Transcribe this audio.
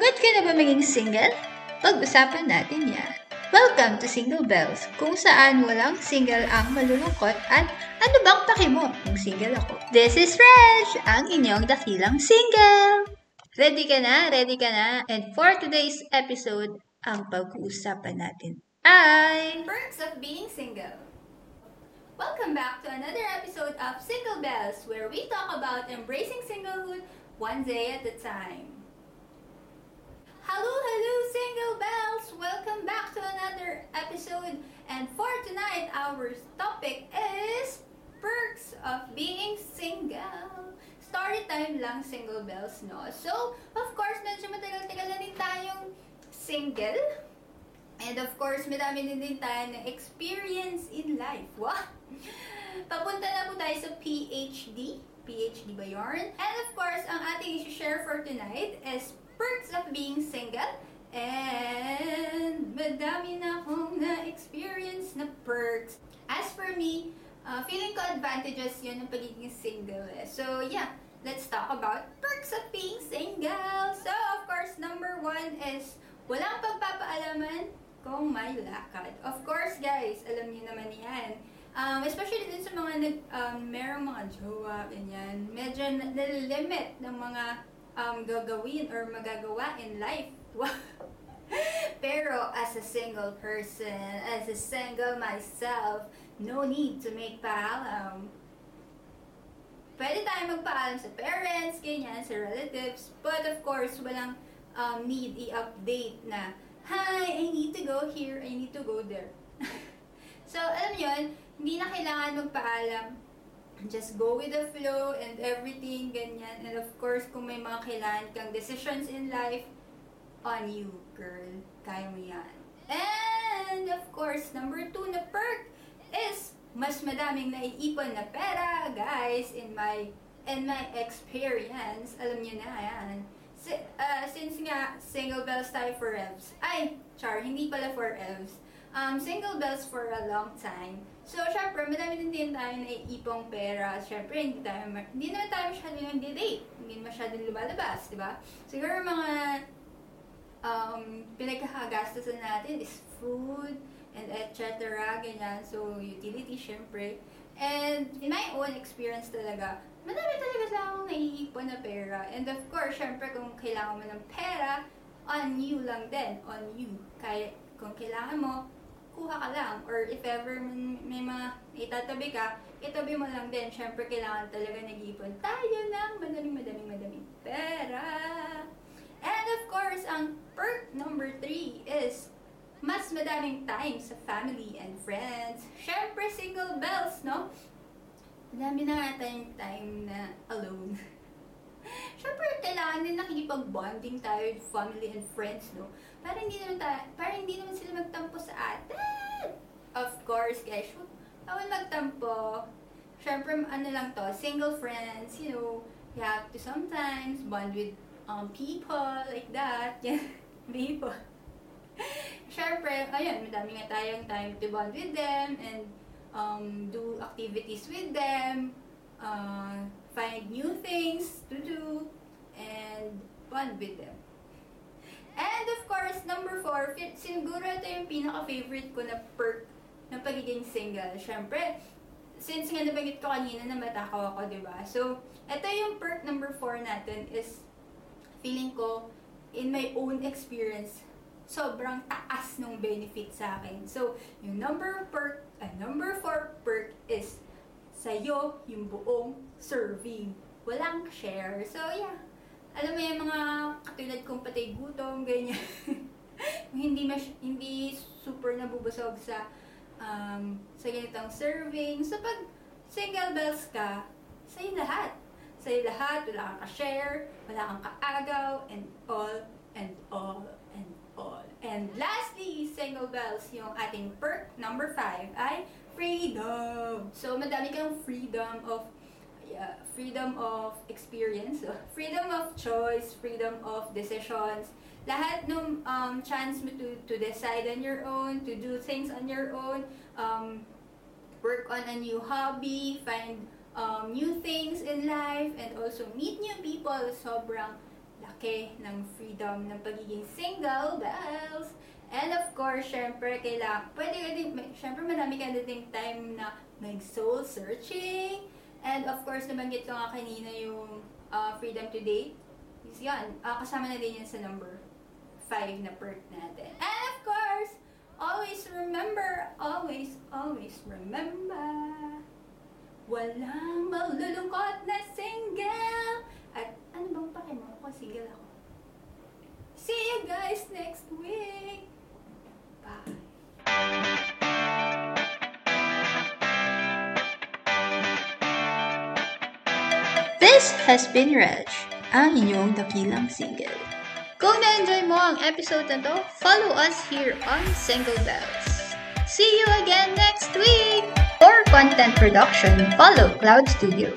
Pagod ka na ba maging single? Pag-usapan natin yan. Welcome to Single Bells, kung saan walang single ang malulungkot at ano bang paki mo kung single ako. This is Reg, ang inyong dakilang single! Ready ka na? Ready ka na? And for today's episode, ang pag-uusapan natin ay... Perks of being single. Welcome back to another episode of Single Bells, where we talk about embracing singlehood one day at a time. Hello, hello, Single Bells! Welcome back to another episode. And for tonight, our topic is perks of being single. Story time lang, Single Bells, no? So, of course, medyo matagal-tagal na din tayong single. And of course, madami din din tayo na experience in life. Wow! Papunta na po tayo sa PhD. PhD ba yarn? And of course, ang ating i-share for tonight is perks of being single. And madami na akong na-experience na perks. As for me, uh, feeling ko advantages yun ng pagiging single. Eh. So yeah, let's talk about perks of being single. So of course, number one is walang pagpapaalaman kung may lakad. Of course, guys, alam niyo naman yan. Um, especially din sa mga nag, um, merong mga jowa, ganyan. Medyo nalilimit ng mga um, gagawin or magagawa in life. Pero as a single person, as a single myself, no need to make paalam. Pwede tayo magpaalam sa parents, ganyan, sa relatives. But of course, walang um, need i-update na, Hi, I need to go here, I need to go there. so, alam yon hindi na kailangan magpaalam just go with the flow and everything, ganyan. And of course, kung may mga kailangan kang decisions in life, on you, girl. Kaya mo yan. And of course, number two na perk is mas madaming naiipon na pera, guys, in my in my experience. Alam niyo na, yan. Si, uh, since nga, single bells tayo for Evs. Ay, char, hindi pala for Evs. Um, single bells for a long time. So, syempre, madami din din tayo na ipong pera. Syempre, hindi, tayo, hindi naman tayo masyado yung date. Hindi masyadong lumalabas, di ba? Siguro mga um, pinagkakagastusan natin is food and etc. Ganyan. So, utility, syempre. And in my own experience talaga, madami talaga sa akong naiipon na pera. And of course, syempre, kung kailangan mo ng pera, on you lang din. On you. Kaya, kung kailangan mo, kuha ka lang. Or if ever may mga itatabi ka, itabi mo lang din. Siyempre, kailangan talaga nag-ipon tayo ng madaming, madaming, madaming pera. And of course, ang perk number three is mas madaming time sa family and friends. Siyempre, single bells, no? Madami na nga tayong time na alone. Siyempre, kailangan din nakikipag-bonding tayo with family and friends, no? Para hindi naman tayo, para hindi naman sila magtampo sa atin. Of course, guys, bawal magtampo. Siyempre, ano lang to, single friends, you know, you have to sometimes bond with um, people like that. Yeah, people. Siyempre, ayun, madami nga tayong time to bond with them and um, do activities with them, uh, find new things to do, and bond with them. And of course, number four, siguro ito yung pinaka-favorite ko na perk ng pagiging single. Siyempre, since nga nabanggit ko kanina na matakaw ako, di ba? So, ito yung perk number four natin is feeling ko, in my own experience, sobrang taas ng benefit sa akin. So, yung number perk, uh, number four perk is sa'yo yung buong serving. Walang share. So, yeah alam mo yung mga katulad kong patay gutom, ganyan. hindi mas, hindi super nabubusog sa um, sa ganitong serving. So pag single bells ka, sa'yo lahat. Sa'yo lahat, wala kang ka-share, wala kang kaagaw, and all, and all, and all. And lastly, single bells, yung ating perk number 5 ay freedom. So madami kang freedom of uh, freedom of experience, freedom of choice, freedom of decisions. Lahat ng um, chance mo to, to decide on your own, to do things on your own, um, work on a new hobby, find um, new things in life, and also meet new people. Sobrang laki ng freedom ng pagiging single bells. And of course, syempre, kailangan, pwede ka din, syempre marami ka na din time na mag-soul searching. And of course, nabanggit ko nga kanina yung uh, freedom to date. Is yan, ah, kasama na din yan sa number 5 na perk natin. And of course, always remember, always, always remember, walang malulungkot na single. At ano bang pakimo ko single ako? See you guys next week! This has been Reg, ang inyong dakilang single. Kung na-enjoy mo ang episode na to, follow us here on Single Bells. See you again next week! For content production, follow Cloud Studio.